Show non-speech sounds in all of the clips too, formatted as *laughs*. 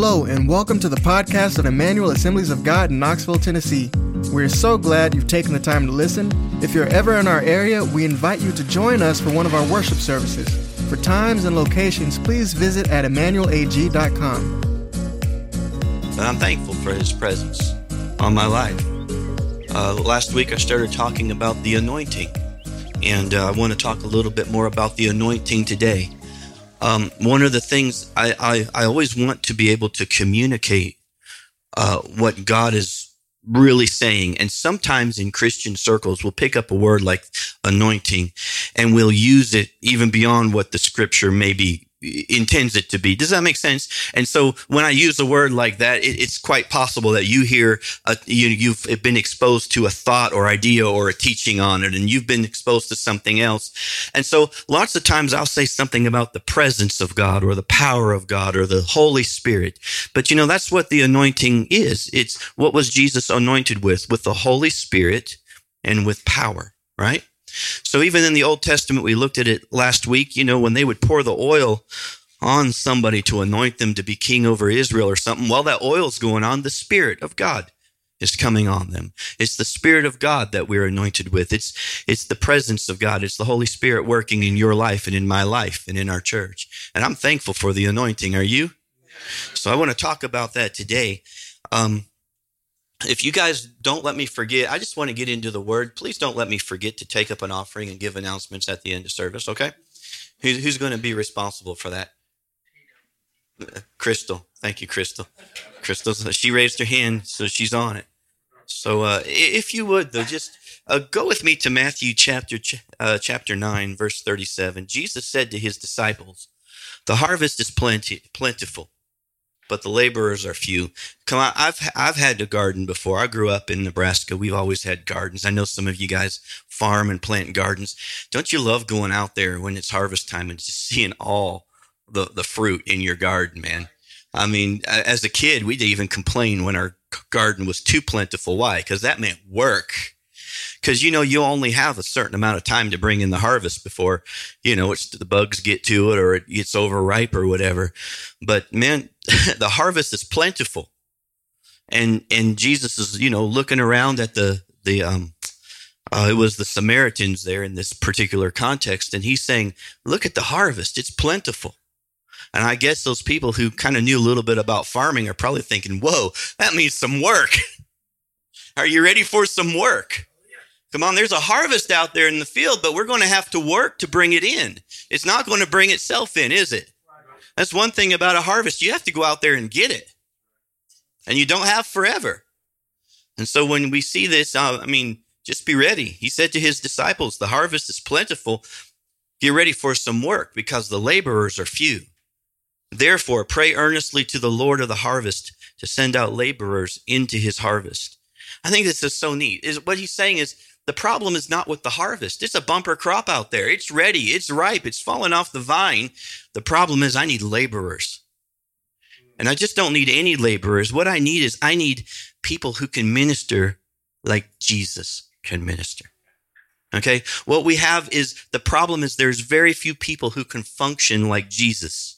Hello, and welcome to the podcast of Emmanuel Assemblies of God in Knoxville, Tennessee. We're so glad you've taken the time to listen. If you're ever in our area, we invite you to join us for one of our worship services. For times and locations, please visit at emmanuelag.com. I'm thankful for His presence on my life. Uh, last week, I started talking about the anointing, and uh, I want to talk a little bit more about the anointing today. Um, one of the things I, I, I, always want to be able to communicate uh, what God is really saying. And sometimes in Christian circles, we'll pick up a word like anointing and we'll use it even beyond what the scripture maybe intends it to be. Does that make sense? And so when I use a word like that, it, it's quite possible that you hear, a, you, you've been exposed to a thought or idea or a teaching on it, and you've been exposed to something else. And so lots of times I'll say something about the presence of God or the power of God or the Holy Spirit. But you know, that's what the anointing is. It's what was Jesus anointed with? With the Holy Spirit and with power, right? So even in the Old Testament, we looked at it last week, you know, when they would pour the oil on somebody to anoint them to be king over Israel or something, while that oil's going on, the Spirit of God is coming on them. It's the Spirit of God that we're anointed with. It's, it's the presence of God. It's the Holy Spirit working in your life and in my life and in our church. And I'm thankful for the anointing. Are you? So I want to talk about that today. Um, if you guys don't let me forget, I just want to get into the word. Please don't let me forget to take up an offering and give announcements at the end of service, okay? Who's, who's going to be responsible for that? Crystal. Thank you, Crystal. Crystal, she raised her hand, so she's on it. So uh, if you would, though, just uh, go with me to Matthew chapter, uh, chapter 9, verse 37. Jesus said to his disciples, The harvest is plenty, plentiful but the laborers are few. Come on, I've I've had a garden before. I grew up in Nebraska. We've always had gardens. I know some of you guys farm and plant gardens. Don't you love going out there when it's harvest time and just seeing all the the fruit in your garden, man? I mean, as a kid, we'd even complain when our garden was too plentiful. Why? Because that meant work because you know you only have a certain amount of time to bring in the harvest before you know it's the bugs get to it or it gets overripe or whatever but man *laughs* the harvest is plentiful and and jesus is you know looking around at the the um uh, it was the samaritans there in this particular context and he's saying look at the harvest it's plentiful and I guess those people who kind of knew a little bit about farming are probably thinking, whoa, that means some work. *laughs* Are you ready for some work? Come on, there's a harvest out there in the field, but we're going to have to work to bring it in. It's not going to bring itself in, is it? That's one thing about a harvest. You have to go out there and get it. And you don't have forever. And so when we see this, uh, I mean, just be ready. He said to his disciples, the harvest is plentiful. Get ready for some work because the laborers are few. Therefore, pray earnestly to the Lord of the harvest to send out laborers into his harvest. I think this is so neat. Is what he's saying is the problem is not with the harvest. It's a bumper crop out there. It's ready. It's ripe. It's fallen off the vine. The problem is I need laborers. And I just don't need any laborers. What I need is I need people who can minister like Jesus can minister. Okay. What we have is the problem is there's very few people who can function like Jesus.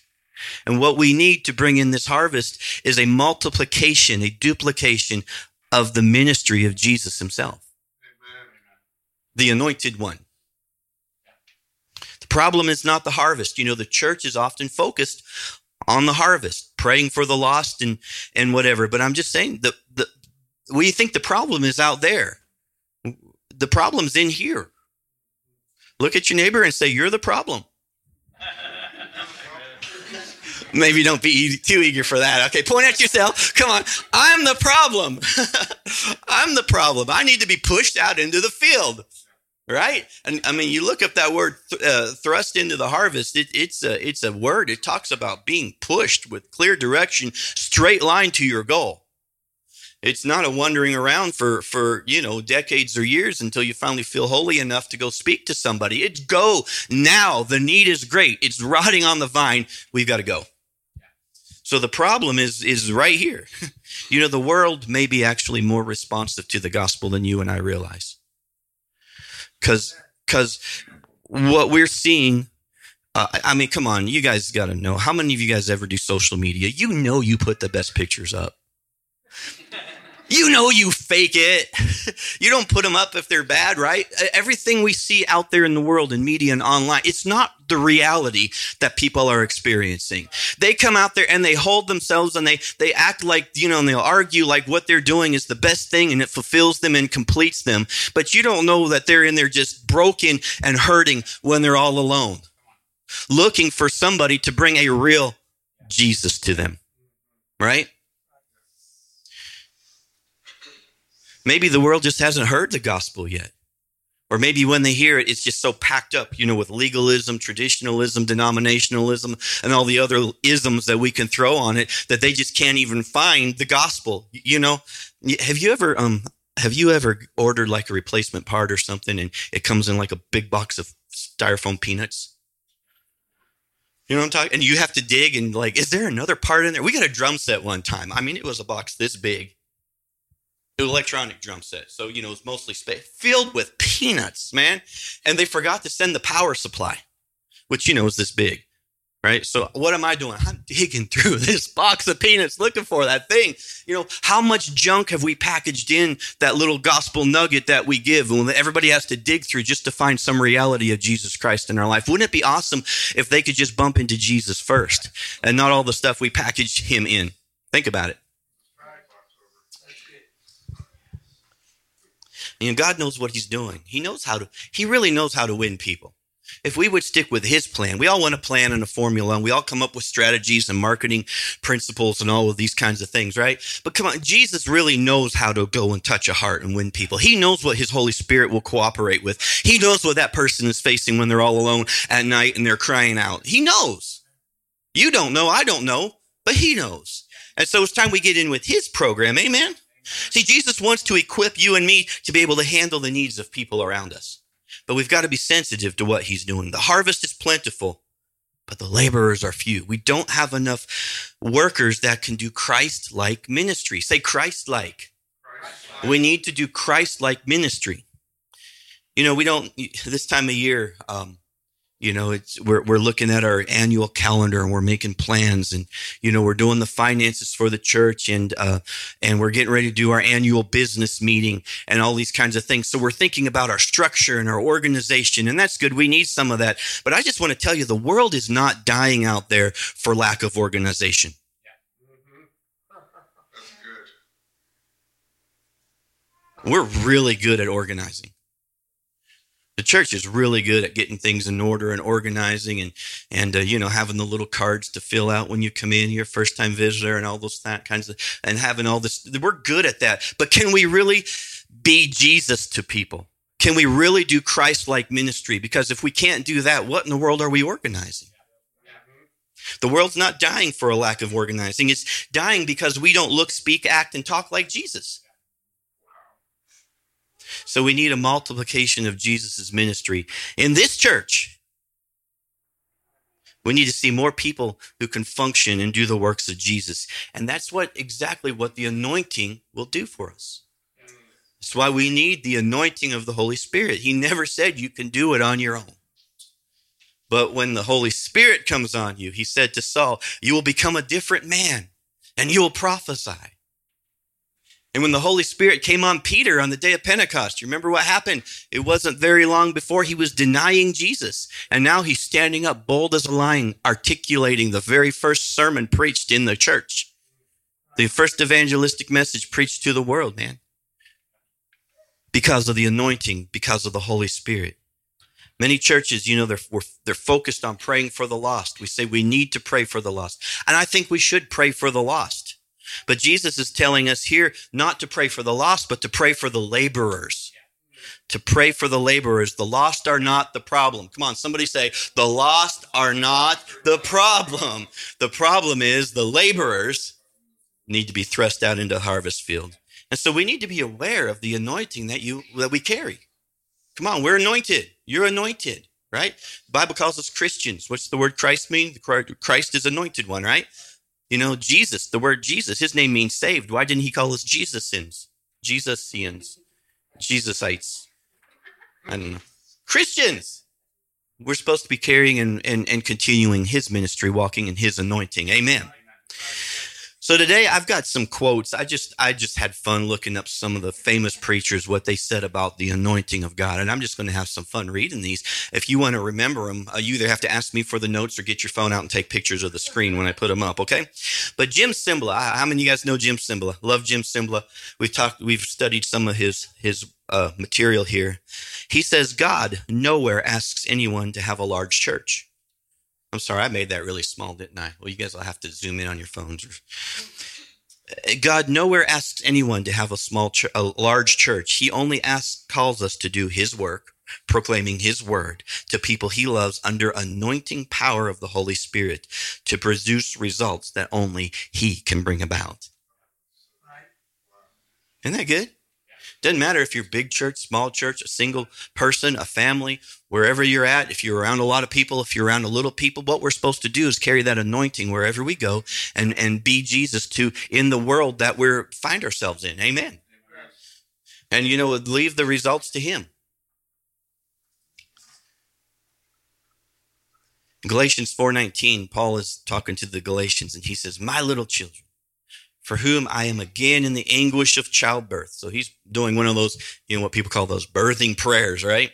And what we need to bring in this harvest is a multiplication, a duplication of the ministry of Jesus himself the anointed one. The problem is not the harvest. You know, the church is often focused on the harvest, praying for the lost and, and whatever. But I'm just saying the, the, we think the problem is out there. The problem's in here. Look at your neighbor and say, you're the problem. *laughs* Maybe don't be too eager for that. Okay, point at yourself. Come on. I'm the problem. *laughs* I'm the problem. I need to be pushed out into the field right? And I mean, you look up that word th- uh, "thrust into the harvest." It, it's a it's a word. It talks about being pushed with clear direction, straight line to your goal. It's not a wandering around for for you know decades or years until you finally feel holy enough to go speak to somebody. It's go now. The need is great. It's rotting on the vine. We've got to go. So the problem is is right here. *laughs* you know, the world may be actually more responsive to the gospel than you and I realize because because what we're seeing Uh, I mean, come on, you guys got to know. How many of you guys ever do social media? You know you put the best pictures up. You know you fake it. *laughs* you don't put them up if they're bad, right? Everything we see out there in the world in media and online, it's not the reality that people are experiencing. They come out there and they hold themselves and they they act like, you know, and they'll argue like what they're doing is the best thing and it fulfills them and completes them. But you don't know that they're in there just broken and hurting when they're all alone. Looking for somebody to bring a real Jesus to them. Right? Maybe the world just hasn't heard the gospel yet. Or maybe when they hear it, it's just so packed up, you know, with legalism, traditionalism, denominationalism, and all the other isms that we can throw on it that they just can't even find the gospel. You know, have you ever, um, have you ever ordered like a replacement part or something and it comes in like a big box of styrofoam peanuts? You know what I'm talking? And you have to dig and like, is there another part in there? We got a drum set one time. I mean, it was a box this big electronic drum set. So, you know, it's mostly space filled with peanuts, man. And they forgot to send the power supply, which, you know, is this big, right? So what am I doing? I'm digging through *laughs* this box of peanuts looking for that thing. You know, how much junk have we packaged in that little gospel nugget that we give and everybody has to dig through just to find some reality of Jesus Christ in our life? Wouldn't it be awesome if they could just bump into Jesus first and not all the stuff we packaged him in? Think about it. Know, God knows what he's doing. He knows how to, he really knows how to win people. If we would stick with his plan, we all want a plan and a formula and we all come up with strategies and marketing principles and all of these kinds of things, right? But come on, Jesus really knows how to go and touch a heart and win people. He knows what his Holy Spirit will cooperate with. He knows what that person is facing when they're all alone at night and they're crying out. He knows. You don't know. I don't know, but he knows. And so it's time we get in with his program. Amen. See, Jesus wants to equip you and me to be able to handle the needs of people around us. But we've got to be sensitive to what he's doing. The harvest is plentiful, but the laborers are few. We don't have enough workers that can do Christ like ministry. Say Christ like. We need to do Christ like ministry. You know, we don't, this time of year, um, you know, it's we're we're looking at our annual calendar and we're making plans and you know we're doing the finances for the church and uh, and we're getting ready to do our annual business meeting and all these kinds of things. So we're thinking about our structure and our organization and that's good. We need some of that. But I just want to tell you the world is not dying out there for lack of organization. *laughs* We're really good at organizing the church is really good at getting things in order and organizing and and uh, you know having the little cards to fill out when you come in your first time visitor and all those that kinds of and having all this we're good at that. But can we really be jesus to people? Can we really do christ like ministry? Because if we can't do that what in the world are we organizing? The world's not dying for a lack of organizing. It's dying because we don't look speak act and talk like jesus so we need a multiplication of Jesus' ministry in this church. We need to see more people who can function and do the works of Jesus. And that's what exactly what the anointing will do for us. That's why we need the anointing of the Holy Spirit. He never said you can do it on your own. But when the Holy Spirit comes on you, he said to Saul, you will become a different man and you will prophesy. And when the Holy Spirit came on Peter on the day of Pentecost, you remember what happened? It wasn't very long before he was denying Jesus. And now he's standing up bold as a lion, articulating the very first sermon preached in the church. The first evangelistic message preached to the world, man. Because of the anointing, because of the Holy Spirit. Many churches, you know, they're, they're focused on praying for the lost. We say we need to pray for the lost. And I think we should pray for the lost. But Jesus is telling us here not to pray for the lost, but to pray for the laborers. To pray for the laborers. The lost are not the problem. Come on, somebody say, the lost are not the problem. The problem is the laborers need to be thrust out into the harvest field. And so we need to be aware of the anointing that you that we carry. Come on, we're anointed. You're anointed, right? The Bible calls us Christians. What's the word Christ mean? Christ is anointed one, right? You know, Jesus, the word Jesus, his name means saved. Why didn't he call us Jesusins? Jesusians, Jesusites. I don't know. Christians. we're supposed to be carrying and, and, and continuing his ministry, walking in his anointing. Amen. So today I've got some quotes. I just I just had fun looking up some of the famous preachers what they said about the anointing of God, and I'm just going to have some fun reading these. If you want to remember them, uh, you either have to ask me for the notes or get your phone out and take pictures of the screen when I put them up. Okay? But Jim Cymbala, how many of you guys know Jim Cymbala? Love Jim Cymbala. We've talked, we've studied some of his his uh, material here. He says God nowhere asks anyone to have a large church. I'm sorry, I made that really small, didn't I? Well, you guys will have to zoom in on your phones. Uh, God nowhere asks anyone to have a small, ch- a large church. He only asks, calls us to do His work, proclaiming His word to people He loves under anointing power of the Holy Spirit to produce results that only He can bring about. Isn't that good? Doesn't matter if you're big church, small church, a single person, a family, wherever you're at, if you're around a lot of people, if you're around a little people, what we're supposed to do is carry that anointing wherever we go and, and be Jesus to in the world that we find ourselves in. Amen. And you know, leave the results to him. Galatians 4:19, Paul is talking to the Galatians and he says, "My little children, for whom I am again in the anguish of childbirth. So he's doing one of those, you know, what people call those birthing prayers, right?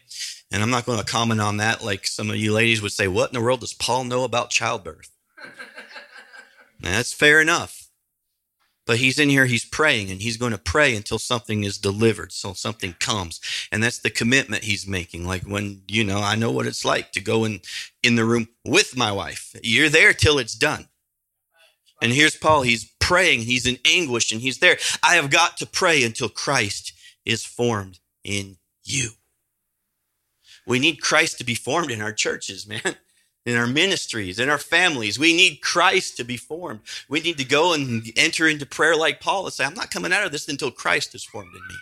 And I'm not going to comment on that like some of you ladies would say, what in the world does Paul know about childbirth? *laughs* That's fair enough. But he's in here, he's praying, and he's going to pray until something is delivered, so something comes. And that's the commitment he's making. Like when, you know, I know what it's like to go in, in the room with my wife. You're there till it's done. And here's Paul. He's praying. He's in anguish and he's there. I have got to pray until Christ is formed in you. We need Christ to be formed in our churches, man, *laughs* in our ministries, in our families. We need Christ to be formed. We need to go and enter into prayer like Paul and say, I'm not coming out of this until Christ is formed in me.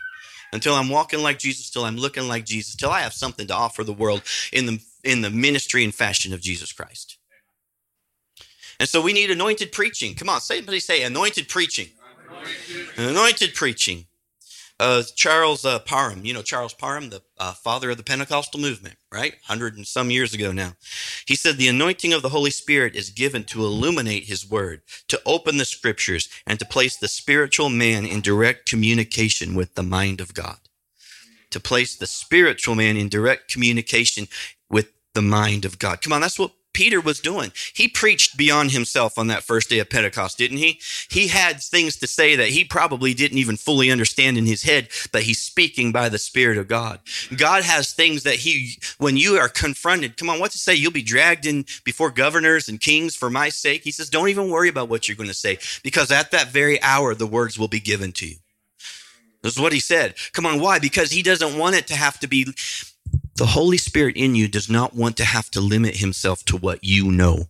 Until I'm walking like Jesus, till I'm looking like Jesus, till I have something to offer the world in the, in the ministry and fashion of Jesus Christ. And so we need anointed preaching. Come on, somebody say anointed preaching. Anointed, anointed preaching. Uh, Charles uh, Parham, you know Charles Parham, the uh, father of the Pentecostal movement, right? Hundred and some years ago now. He said the anointing of the Holy Spirit is given to illuminate His Word, to open the Scriptures, and to place the spiritual man in direct communication with the mind of God. To place the spiritual man in direct communication with the mind of God. Come on, that's what Peter was doing. He preached beyond himself on that first day of Pentecost, didn't he? He had things to say that he probably didn't even fully understand in his head, but he's speaking by the Spirit of God. God has things that he, when you are confronted, come on, what to say? You'll be dragged in before governors and kings for my sake. He says, don't even worry about what you're going to say because at that very hour, the words will be given to you. This is what he said. Come on, why? Because he doesn't want it to have to be the Holy Spirit in you does not want to have to limit himself to what you know.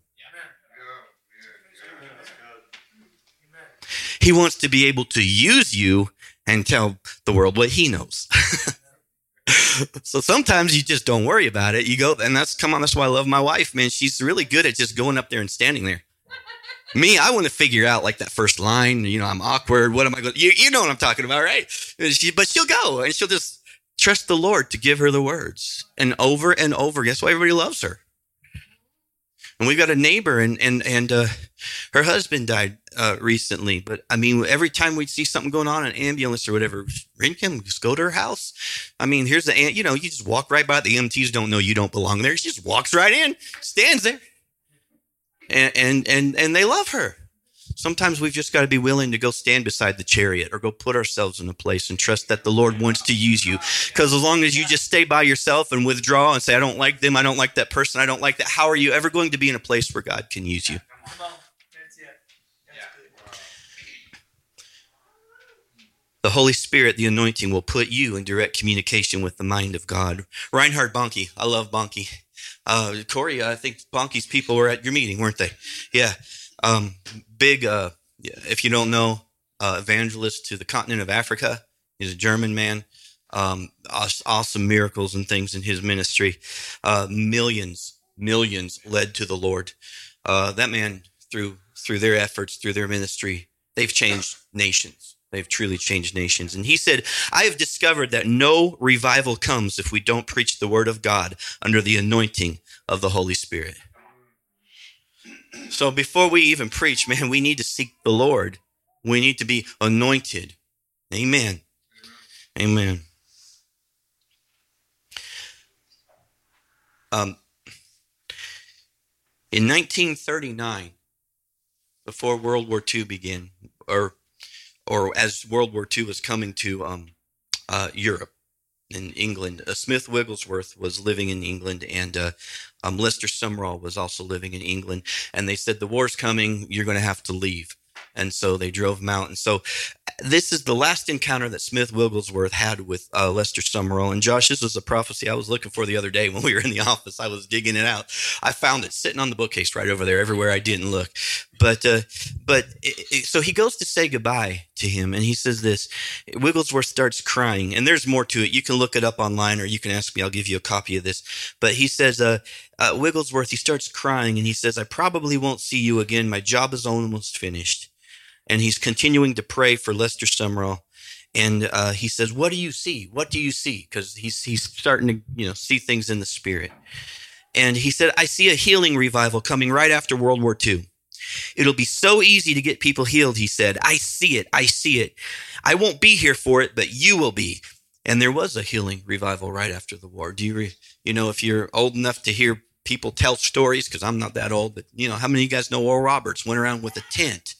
He wants to be able to use you and tell the world what he knows. *laughs* so sometimes you just don't worry about it. You go, and that's come on. That's why I love my wife, man. She's really good at just going up there and standing there. Me, I want to figure out like that first line. You know, I'm awkward. What am I going? You, you know what I'm talking about, right? She, but she'll go and she'll just Trust the Lord to give her the words. And over and over, guess why everybody loves her? And we've got a neighbor, and and and uh, her husband died uh, recently. But I mean, every time we'd see something going on, an ambulance or whatever, Rinkin, just go to her house. I mean, here's the aunt. you know, you just walk right by. The EMTs don't know you don't belong there. She just walks right in, stands there, and and and, and they love her. Sometimes we've just got to be willing to go stand beside the chariot or go put ourselves in a place and trust that the Lord wants to use you. Because as long as you just stay by yourself and withdraw and say, I don't like them, I don't like that person, I don't like that, how are you ever going to be in a place where God can use you? The Holy Spirit, the anointing, will put you in direct communication with the mind of God. Reinhard Bonnke, I love Bonnke. Uh, Corey, I think Bonnke's people were at your meeting, weren't they? Yeah. Um, big, uh, if you don't know, uh, evangelist to the continent of Africa. He's a German man. Um, awesome miracles and things in his ministry. Uh, millions, millions led to the Lord. Uh, that man, through through their efforts, through their ministry, they've changed nations. They've truly changed nations. And he said, I have discovered that no revival comes if we don't preach the word of God under the anointing of the Holy Spirit. So before we even preach, *laughs* man, we need to seek the Lord. We need to be anointed. Amen. Amen. Um, in 1939, before World War II began, or or as World War II was coming to um, uh, Europe in England, uh, Smith Wigglesworth was living in England, and uh, um, Lester Sumrall was also living in England. And they said, "The war's coming. You're going to have to leave." And so they drove him out. And so this is the last encounter that Smith Wigglesworth had with uh, Lester Sumrall. And Josh, this was a prophecy I was looking for the other day *laughs* when we were in the office. I was digging it out. I found it sitting on the bookcase right over there, everywhere I didn't look. But, uh, but it, it, so he goes to say goodbye to him, and he says this. Wigglesworth starts crying, and there's more to it. You can look it up online, or you can ask me. I'll give you a copy of this. But he says, uh, uh, Wigglesworth, he starts crying, and he says, "I probably won't see you again. My job is almost finished." and he's continuing to pray for Lester Sumrall. And uh, he says, "What do you see? What do you see?" Because he's he's starting to you know see things in the spirit. And he said, "I see a healing revival coming right after World War II. It'll be so easy to get people healed." He said, "I see it. I see it. I won't be here for it, but you will be." And there was a healing revival right after the war. Do you re, you know if you're old enough to hear people tell stories? Because I'm not that old, but you know how many of you guys know Oral Roberts went around with a tent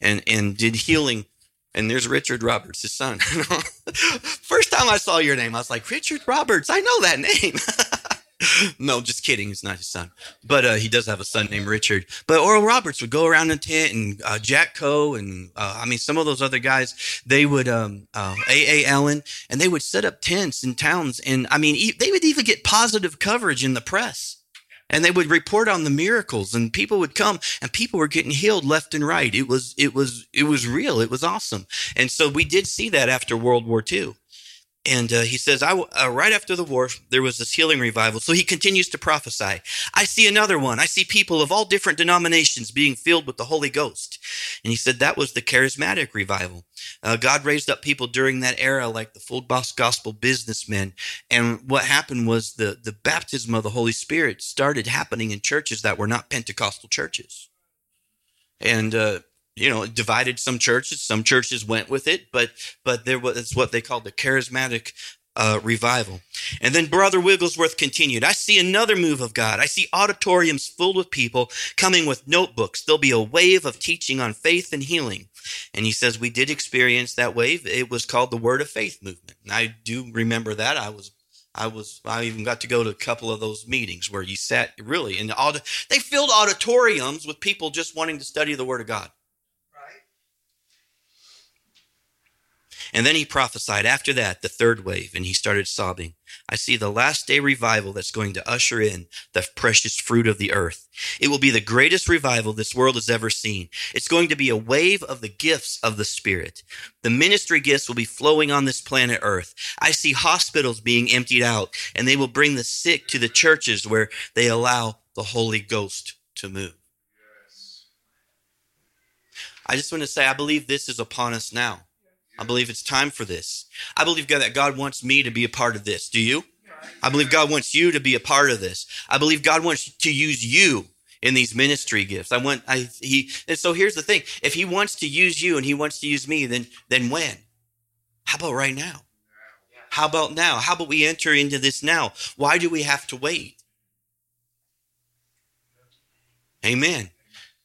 and and did healing. And there's Richard Roberts, his son. *laughs* First time I saw your name, I was like, Richard Roberts, I know that name. *laughs* no, just kidding. It's not his son, but uh, he does have a son named Richard. But Oral Roberts would go around the tent, and uh, Jack Coe, and uh, I mean some of those other guys. They would um, uh, A. A. Allen, and they would set up tents in towns, and I mean e- they would even get positive coverage in the press and they would report on the miracles and people would come and people were getting healed left and right it was it was it was real it was awesome and so we did see that after world war ii and uh, he says, I, uh, right after the war, there was this healing revival. So he continues to prophesy. I see another one. I see people of all different denominations being filled with the Holy Ghost. And he said that was the charismatic revival. Uh, God raised up people during that era, like the full gospel businessmen. And what happened was the, the baptism of the Holy Spirit started happening in churches that were not Pentecostal churches. And, uh, you know, divided some churches. Some churches went with it, but but there was what they called the charismatic uh, revival. And then Brother Wigglesworth continued, I see another move of God. I see auditoriums filled with people coming with notebooks. There'll be a wave of teaching on faith and healing. And he says, We did experience that wave. It was called the Word of Faith movement. And I do remember that. I was I was I even got to go to a couple of those meetings where you sat really in the they filled auditoriums with people just wanting to study the Word of God. And then he prophesied after that, the third wave, and he started sobbing. I see the last day revival that's going to usher in the precious fruit of the earth. It will be the greatest revival this world has ever seen. It's going to be a wave of the gifts of the Spirit. The ministry gifts will be flowing on this planet earth. I see hospitals being emptied out, and they will bring the sick to the churches where they allow the Holy Ghost to move. I just want to say, I believe this is upon us now. I believe it's time for this. I believe God, that God wants me to be a part of this. Do you? I believe God wants you to be a part of this. I believe God wants to use you in these ministry gifts. I want I he and so here's the thing. If he wants to use you and he wants to use me, then then when? How about right now? How about now? How about we enter into this now? Why do we have to wait? Amen.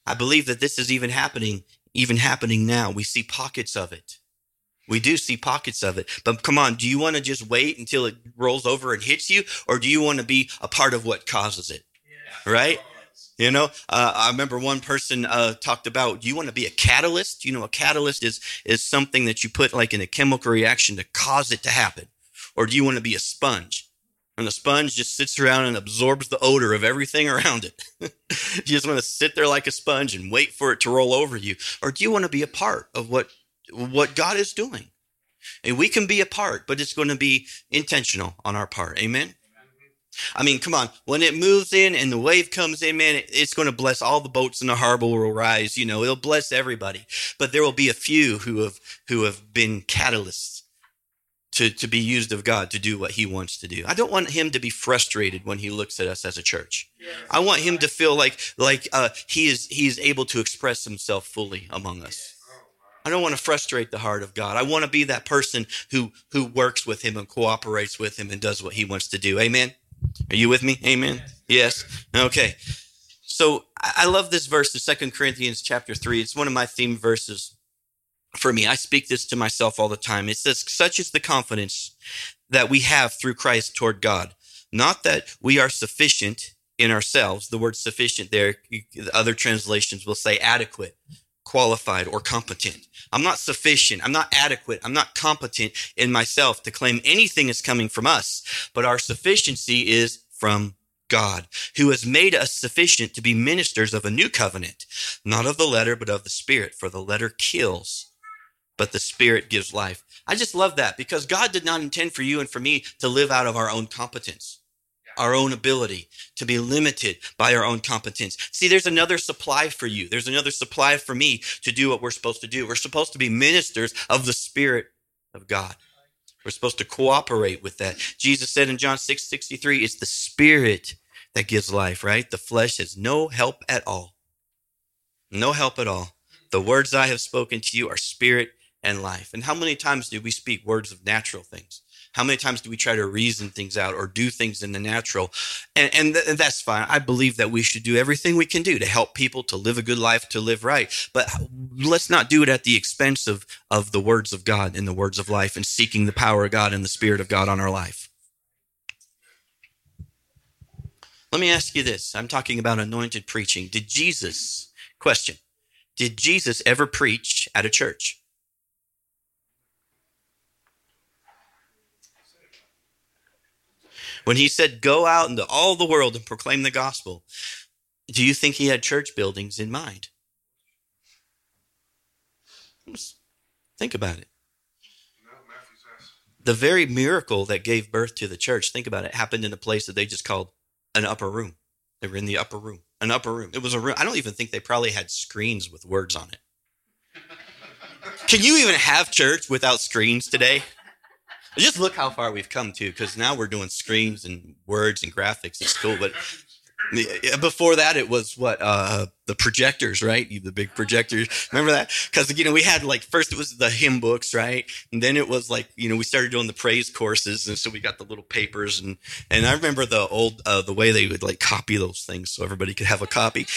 I believe that this is even happening, even happening now. We see pockets of it. We do see pockets of it. But come on, do you want to just wait until it rolls over and hits you? Or do you want to be a part of what causes it? Yeah. Right? You know, uh, I remember one person uh, talked about, do you want to be a catalyst? You know, a catalyst is, is something that you put like in a chemical reaction to cause it to happen. Or do you want to be a sponge? And the sponge just sits around and absorbs the odor of everything around it. *laughs* you just want to sit there like a sponge and wait for it to roll over you. Or do you want to be a part of what what God is doing. And we can be a part, but it's going to be intentional on our part. Amen. I mean, come on. When it moves in and the wave comes in, man, it's going to bless all the boats in the harbor will rise. You know, it'll bless everybody. But there will be a few who have who have been catalysts to to be used of God to do what He wants to do. I don't want him to be frustrated when he looks at us as a church. I want him to feel like like uh, he is he is able to express himself fully among us. I don't want to frustrate the heart of God. I want to be that person who who works with him and cooperates with him and does what he wants to do. Amen. Are you with me? Amen. Yes. Okay. So I love this verse in Second Corinthians chapter 3. It's one of my theme verses for me. I speak this to myself all the time. It says, such is the confidence that we have through Christ toward God. Not that we are sufficient in ourselves. The word sufficient there, other translations will say adequate, qualified, or competent. I'm not sufficient. I'm not adequate. I'm not competent in myself to claim anything is coming from us, but our sufficiency is from God, who has made us sufficient to be ministers of a new covenant, not of the letter, but of the spirit. For the letter kills, but the spirit gives life. I just love that because God did not intend for you and for me to live out of our own competence our own ability, to be limited by our own competence. See, there's another supply for you. There's another supply for me to do what we're supposed to do. We're supposed to be ministers of the Spirit of God. We're supposed to cooperate with that. Jesus said in John 6 63, it's the Spirit that gives life, right? The flesh has no help at all. No help at all. The words I have spoken to you are spirit and life. And how many times do we speak words of natural things? How many times do we try to reason things out or do things in the natural? And, and, th- and, that's fine. I believe that we should do everything we can do to help people to live a good life, to live right. But let's not do it at the expense of, of the words of God and the words of life and seeking the power of God and the Spirit of God on our life. Let me ask you this. I'm talking about anointed preaching. Did Jesus, question, did Jesus ever preach at a church? When he said, Go out into all the world and proclaim the gospel, do you think he had church buildings in mind? Think about it. The very miracle that gave birth to the church, think about it, happened in a place that they just called an upper room. They were in the upper room, an upper room. It was a room. I don't even think they probably had screens with words on it. Can you even have church without screens today? Just look how far we've come to, because now we're doing screens and words and graphics. It's cool, but before that, it was what uh, the projectors, right? The big projectors. Remember that? Because you know we had like first it was the hymn books, right? And then it was like you know we started doing the praise courses, and so we got the little papers and and I remember the old uh, the way they would like copy those things so everybody could have a copy.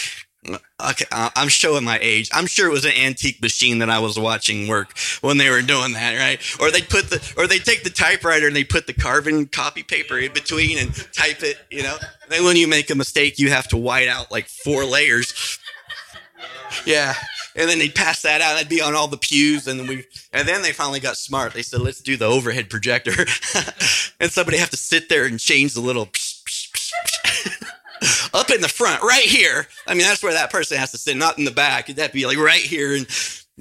Okay, I'm showing my age. I'm sure it was an antique machine that I was watching work when they were doing that, right? Or they put the, or they take the typewriter and they put the carbon copy paper in between and type it, you know. Then when you make a mistake, you have to white out like four layers. Yeah, and then they pass that out. That'd be on all the pews, and then we, and then they finally got smart. They said, "Let's do the overhead projector," *laughs* and somebody have to sit there and change the little. Up in the front, right here. I mean, that's where that person has to sit, not in the back. That'd be like right here. And,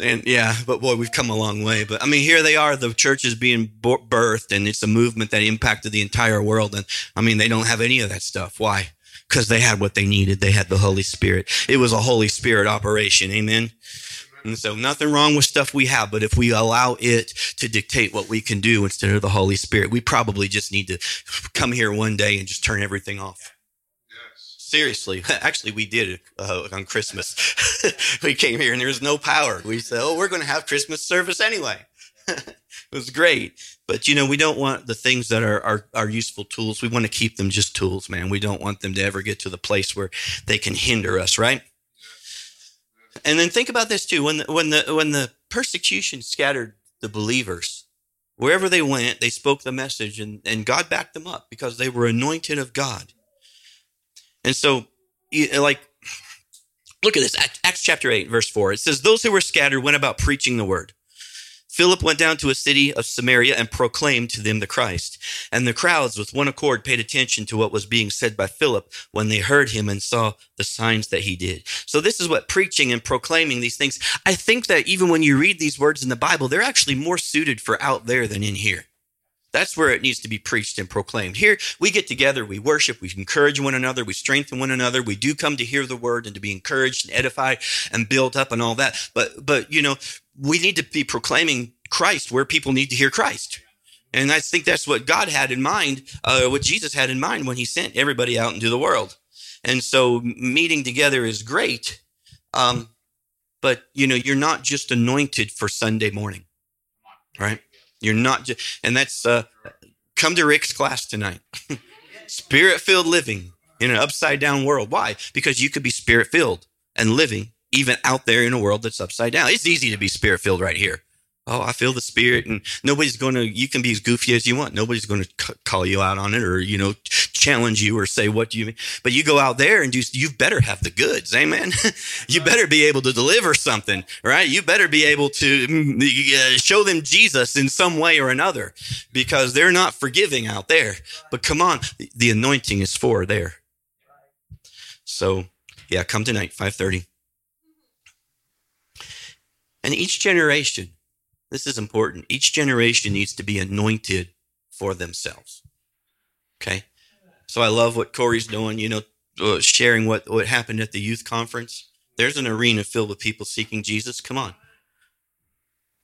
and yeah, but boy, we've come a long way. But I mean, here they are. The church is being birthed and it's a movement that impacted the entire world. And I mean, they don't have any of that stuff. Why? Because they had what they needed. They had the Holy Spirit. It was a Holy Spirit operation. Amen. And so nothing wrong with stuff we have, but if we allow it to dictate what we can do instead of the Holy Spirit, we probably just need to come here one day and just turn everything off. Seriously, *laughs* actually, we did uh, on Christmas. *laughs* we came here and there was no power. We said, "Oh, we're going to have Christmas service anyway." *laughs* it was great, but you know, we don't want the things that are, are are useful tools. We want to keep them just tools, man. We don't want them to ever get to the place where they can hinder us, right? And then think about this too: when the, when the when the persecution scattered the believers, wherever they went, they spoke the message, and and God backed them up because they were anointed of God. And so, like, look at this Acts chapter 8, verse 4. It says, Those who were scattered went about preaching the word. Philip went down to a city of Samaria and proclaimed to them the Christ. And the crowds with one accord paid attention to what was being said by Philip when they heard him and saw the signs that he did. So this is what preaching and proclaiming these things. I think that even when you read these words in the Bible, they're actually more suited for out there than in here. That's where it needs to be preached and proclaimed. Here, we get together, we worship, we encourage one another, we strengthen one another. We do come to hear the word and to be encouraged and edified and built up and all that. But, but, you know, we need to be proclaiming Christ where people need to hear Christ. And I think that's what God had in mind, uh, what Jesus had in mind when he sent everybody out into the world. And so meeting together is great. Um, but you know, you're not just anointed for Sunday morning, right? You're not just, and that's, uh, come to Rick's class tonight. *laughs* spirit filled living in an upside down world. Why? Because you could be spirit filled and living even out there in a world that's upside down. It's easy to be spirit filled right here oh, I feel the spirit, and nobody's going to. You can be as goofy as you want. Nobody's going to c- call you out on it, or you know, challenge you, or say what do you mean. But you go out there and do. You better have the goods, amen. *laughs* you better be able to deliver something, right? You better be able to uh, show them Jesus in some way or another, because they're not forgiving out there. But come on, the anointing is for there. So, yeah, come tonight, five thirty. And each generation this is important. Each generation needs to be anointed for themselves. Okay. So I love what Corey's doing, you know, uh, sharing what, what happened at the youth conference. There's an arena filled with people seeking Jesus. Come on.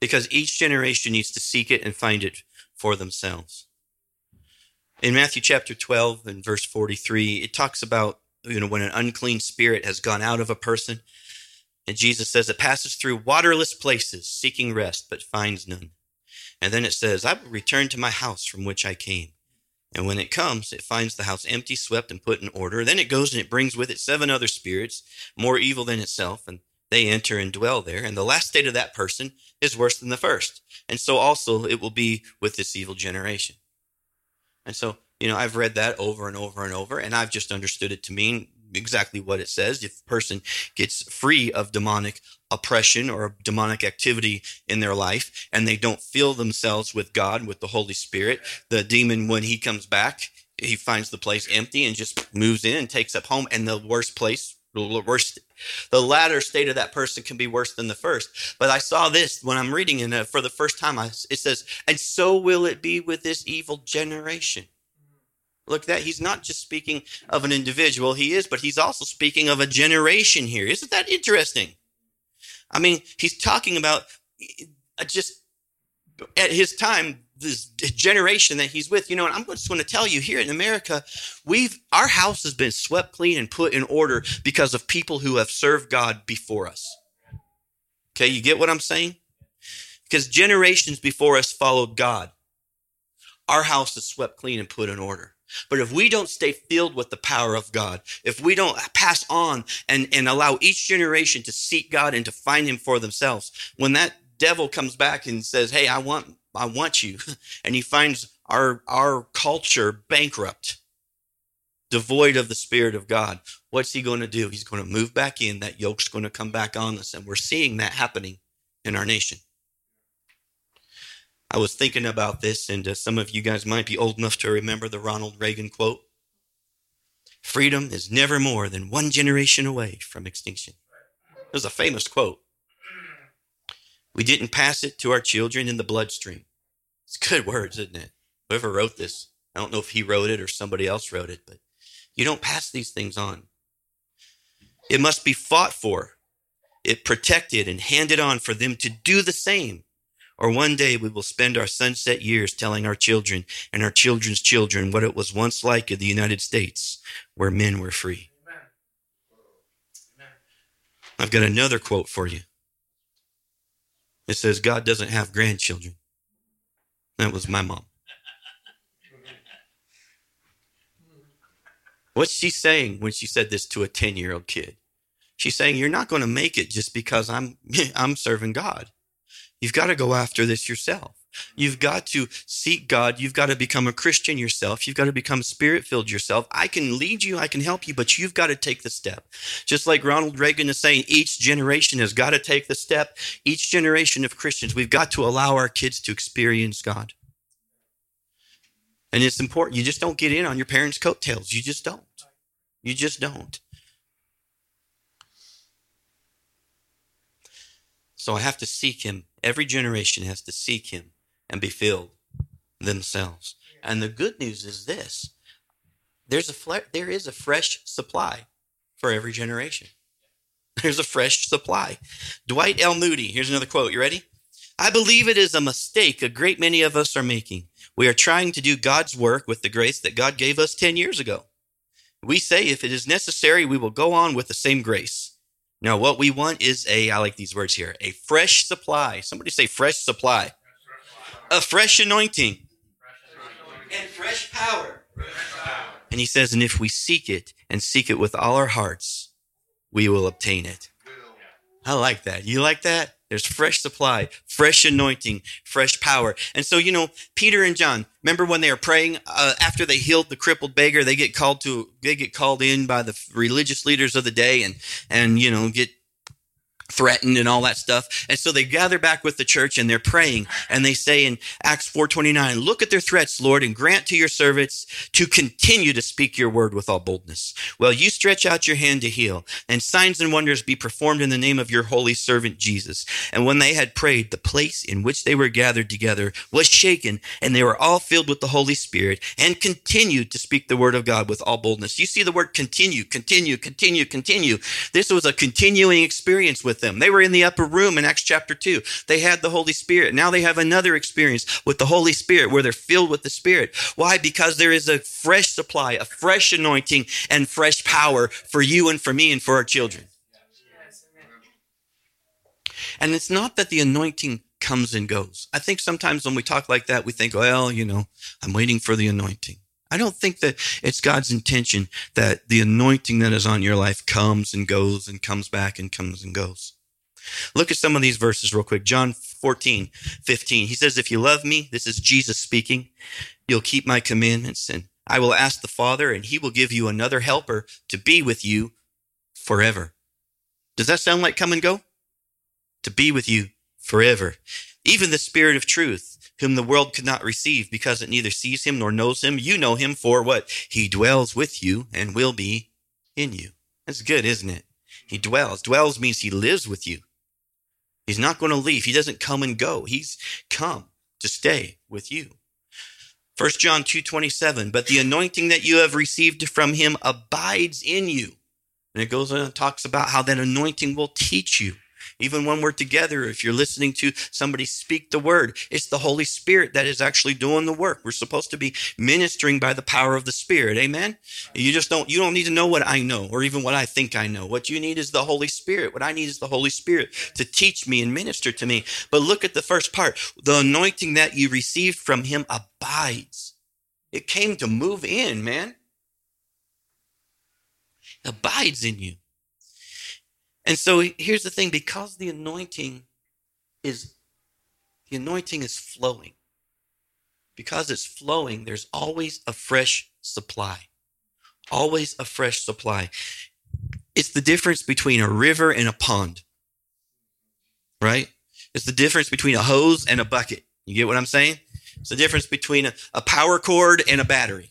Because each generation needs to seek it and find it for themselves. In Matthew chapter 12 and verse 43, it talks about, you know, when an unclean spirit has gone out of a person, and Jesus says it passes through waterless places, seeking rest, but finds none. And then it says, I will return to my house from which I came. And when it comes, it finds the house empty, swept, and put in order. Then it goes and it brings with it seven other spirits, more evil than itself, and they enter and dwell there. And the last state of that person is worse than the first. And so also it will be with this evil generation. And so, you know, I've read that over and over and over, and I've just understood it to mean exactly what it says. If a person gets free of demonic oppression or demonic activity in their life and they don't feel themselves with God, with the Holy Spirit, the demon, when he comes back, he finds the place empty and just moves in and takes up home. And the worst place, the worst, the latter state of that person can be worse than the first. But I saw this when I'm reading it uh, for the first time. I, it says, and so will it be with this evil generation. Look, that he's not just speaking of an individual, he is, but he's also speaking of a generation here. Isn't that interesting? I mean, he's talking about uh, just at his time, this generation that he's with, you know, and I'm just going to tell you here in America, we've, our house has been swept clean and put in order because of people who have served God before us. Okay, you get what I'm saying? Because generations before us followed God. Our house is swept clean and put in order. But if we don't stay filled with the power of God, if we don't pass on and, and allow each generation to seek God and to find him for themselves, when that devil comes back and says, Hey, I want, I want you, *laughs* and he finds our, our culture bankrupt, devoid of the Spirit of God, what's he going to do? He's going to move back in. That yoke's going to come back on us. And we're seeing that happening in our nation. I was thinking about this, and uh, some of you guys might be old enough to remember the Ronald Reagan quote Freedom is never more than one generation away from extinction. It was a famous quote. We didn't pass it to our children in the bloodstream. It's good words, isn't it? Whoever wrote this, I don't know if he wrote it or somebody else wrote it, but you don't pass these things on. It must be fought for, it protected and handed on for them to do the same or one day we will spend our sunset years telling our children and our children's children what it was once like in the United States where men were free. I've got another quote for you. It says, God doesn't have grandchildren. That was my mom. What's she saying when she said this to a 10 year old kid? She's saying, You're not going to make it just because I'm, *laughs* I'm serving God. You've got to go after this yourself. You've got to seek God. You've got to become a Christian yourself. You've got to become spirit filled yourself. I can lead you. I can help you, but you've got to take the step. Just like Ronald Reagan is saying, each generation has got to take the step. Each generation of Christians, we've got to allow our kids to experience God. And it's important. You just don't get in on your parents' coattails. You just don't. You just don't. So I have to seek him. Every generation has to seek him and be filled. themselves. And the good news is this there's a fle- there is a fresh supply for every generation. There's a fresh supply. Dwight L. Moody, here's another quote. You ready? I believe it is a mistake a great many of us are making. We are trying to do God's work with the grace that God gave us 10 years ago. We say if it is necessary, we will go on with the same grace. Now, what we want is a, I like these words here, a fresh supply. Somebody say fresh supply. A fresh anointing. And fresh power. And he says, and if we seek it and seek it with all our hearts, we will obtain it. I like that. You like that? There's fresh supply, fresh anointing, fresh power. And so, you know, Peter and John, remember when they were praying uh, after they healed the crippled beggar, they get called to, they get called in by the religious leaders of the day and, and, you know, get threatened and all that stuff. And so they gather back with the church and they're praying and they say in Acts 4:29, "Look at their threats, Lord, and grant to your servants to continue to speak your word with all boldness. Well, you stretch out your hand to heal, and signs and wonders be performed in the name of your holy servant Jesus." And when they had prayed, the place in which they were gathered together was shaken, and they were all filled with the Holy Spirit and continued to speak the word of God with all boldness. You see the word continue, continue, continue, continue. This was a continuing experience with them. They were in the upper room in Acts chapter 2. They had the Holy Spirit. Now they have another experience with the Holy Spirit where they're filled with the Spirit. Why? Because there is a fresh supply, a fresh anointing, and fresh power for you and for me and for our children. And it's not that the anointing comes and goes. I think sometimes when we talk like that, we think, well, you know, I'm waiting for the anointing. I don't think that it's God's intention that the anointing that is on your life comes and goes and comes back and comes and goes. Look at some of these verses real quick. John 14, 15. He says, If you love me, this is Jesus speaking, you'll keep my commandments, and I will ask the Father, and he will give you another helper to be with you forever. Does that sound like come and go? To be with you forever. Even the Spirit of truth, whom the world could not receive because it neither sees him nor knows him. You know him for what? He dwells with you and will be in you. That's good, isn't it? He dwells. Dwells means he lives with you. He's not going to leave. He doesn't come and go. He's come to stay with you. 1 John 2:27 but the anointing that you have received from him abides in you. And it goes on and talks about how that anointing will teach you. Even when we're together, if you're listening to somebody speak the word, it's the Holy Spirit that is actually doing the work. We're supposed to be ministering by the power of the Spirit. Amen. You just don't, you don't need to know what I know or even what I think I know. What you need is the Holy Spirit. What I need is the Holy Spirit to teach me and minister to me. But look at the first part. The anointing that you received from him abides. It came to move in, man. Abides in you. And so here's the thing because the anointing is the anointing is flowing. Because it's flowing, there's always a fresh supply. Always a fresh supply. It's the difference between a river and a pond. Right? It's the difference between a hose and a bucket. You get what I'm saying? It's the difference between a, a power cord and a battery.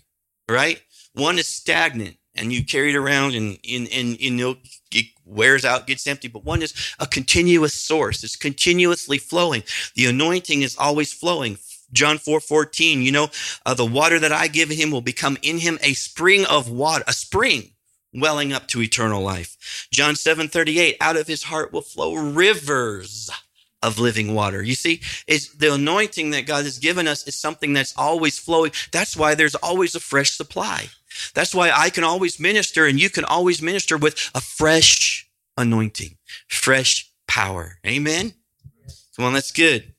Right? One is stagnant and you carry it around and, and, and, and you know, it wears out, gets empty. But one is a continuous source. It's continuously flowing. The anointing is always flowing. John 4, 14, you know, uh, the water that I give him will become in him a spring of water, a spring welling up to eternal life. John 7, 38, out of his heart will flow rivers of living water. You see, is the anointing that God has given us is something that's always flowing. That's why there's always a fresh supply. That's why I can always minister and you can always minister with a fresh anointing, fresh power. Amen. Come on, that's good.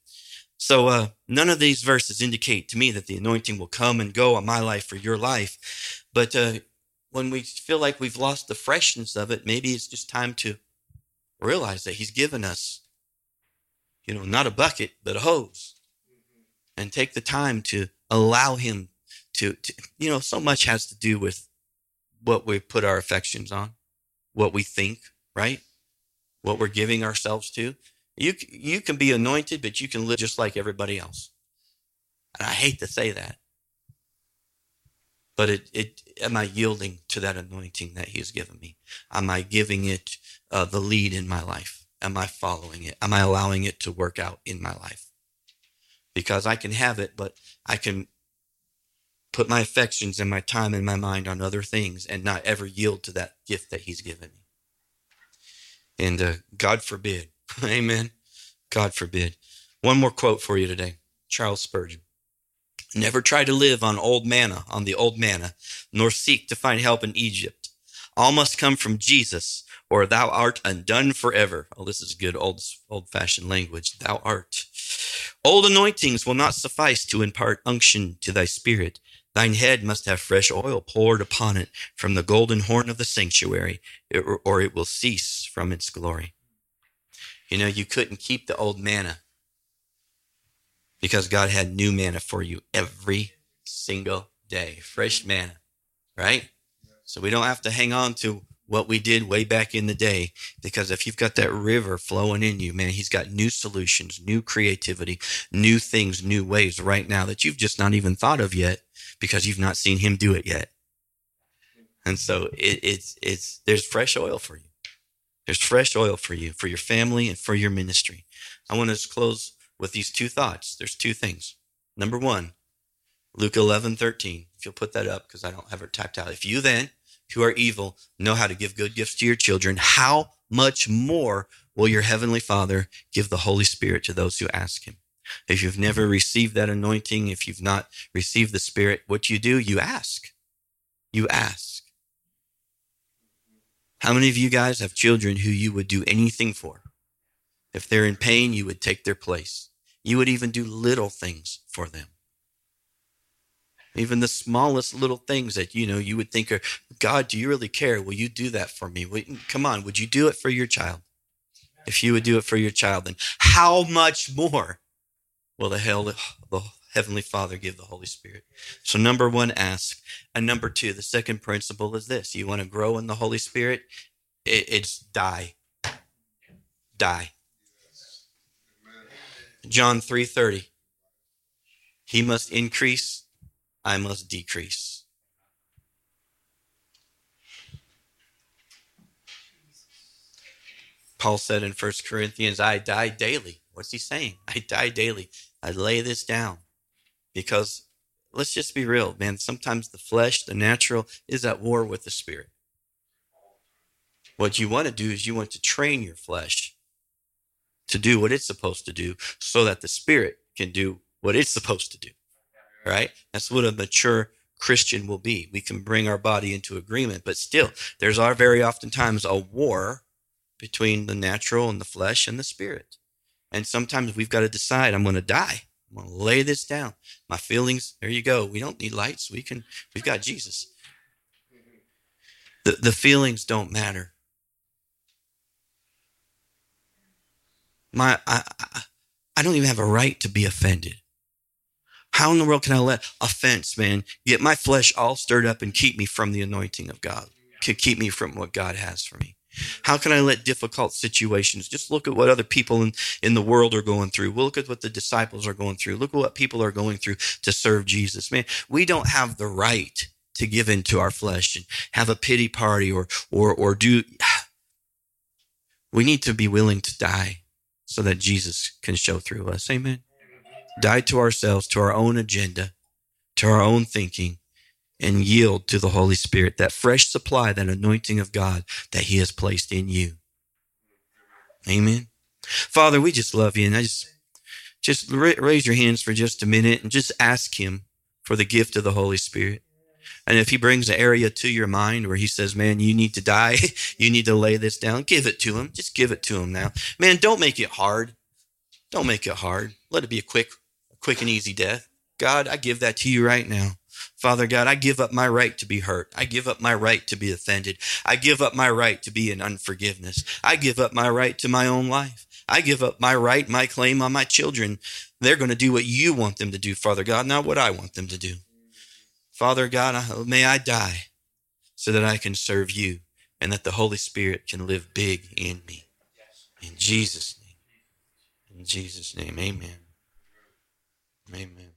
So, uh, none of these verses indicate to me that the anointing will come and go on my life or your life. But uh, when we feel like we've lost the freshness of it, maybe it's just time to realize that He's given us, you know, not a bucket, but a hose. And take the time to allow Him to, to, you know, so much has to do with what we put our affections on, what we think, right? What we're giving ourselves to. You, you can be anointed, but you can live just like everybody else. And I hate to say that. But it, it, am I yielding to that anointing that He has given me? Am I giving it uh, the lead in my life? Am I following it? Am I allowing it to work out in my life? because I can have it, but I can put my affections and my time and my mind on other things and not ever yield to that gift that He's given me. And uh, God forbid, *laughs* amen. God forbid. One more quote for you today Charles Spurgeon. Never try to live on old manna, on the old manna, nor seek to find help in Egypt. All must come from Jesus, or thou art undone forever. Oh, this is good old old fashioned language. Thou art. Old anointings will not suffice to impart unction to thy spirit. Thine head must have fresh oil poured upon it from the golden horn of the sanctuary, or it will cease from its glory. You know, you couldn't keep the old manna because God had new manna for you every single day. Fresh manna, right? So we don't have to hang on to what we did way back in the day because if you've got that river flowing in you, man, he's got new solutions, new creativity, new things, new ways right now that you've just not even thought of yet because you've not seen him do it yet. And so it, it's, it's, there's fresh oil for you. There's fresh oil for you, for your family and for your ministry. I want to close with these two thoughts. There's two things. Number one, Luke 11, 13. If you'll put that up, because I don't have it typed out. If you then, who are evil, know how to give good gifts to your children, how much more will your heavenly Father give the Holy Spirit to those who ask him? If you've never received that anointing, if you've not received the Spirit, what do you do, you ask. You ask. How many of you guys have children who you would do anything for? If they're in pain, you would take their place. You would even do little things for them. Even the smallest little things that you know you would think are, God, do you really care? Will you do that for me? Come on, would you do it for your child? If you would do it for your child, then how much more will the hell the Heavenly Father give the Holy Spirit? So number one, ask. And number two, the second principle is this: you want to grow in the Holy Spirit? It's die. Die. John 3:30. He must increase, I must decrease. Paul said in 1 Corinthians, I die daily. What's he saying? I die daily. I lay this down because let's just be real, man. Sometimes the flesh, the natural, is at war with the spirit. What you want to do is you want to train your flesh to do what it's supposed to do so that the spirit can do what it's supposed to do. Right? That's what a mature Christian will be. We can bring our body into agreement, but still, there's our very oftentimes a war between the natural and the flesh and the spirit. And sometimes we've got to decide, I'm going to die. I'm going to lay this down. My feelings, there you go. We don't need lights. We can, we've got Jesus. The, the feelings don't matter. My, I, I I don't even have a right to be offended. How in the world can I let offense, man, get my flesh all stirred up and keep me from the anointing of God? Could keep me from what God has for me. How can I let difficult situations just look at what other people in, in the world are going through? We'll look at what the disciples are going through. Look at what people are going through to serve Jesus. Man, we don't have the right to give in to our flesh and have a pity party or or or do *sighs* we need to be willing to die so that Jesus can show through us. Amen. Die to ourselves, to our own agenda, to our own thinking, and yield to the Holy Spirit, that fresh supply, that anointing of God that He has placed in you. Amen. Father, we just love you. And I just, just raise your hands for just a minute and just ask Him for the gift of the Holy Spirit. And if he brings an area to your mind where he says, man, you need to die, *laughs* you need to lay this down, give it to him. Just give it to him now. Man, don't make it hard. Don't make it hard. Let it be a quick, quick and easy death. God, I give that to you right now. Father God, I give up my right to be hurt. I give up my right to be offended. I give up my right to be in unforgiveness. I give up my right to my own life. I give up my right, my claim on my children. They're going to do what you want them to do, Father God, not what I want them to do. Father God, may I die so that I can serve you and that the Holy Spirit can live big in me. In Jesus' name. In Jesus' name, amen. Amen.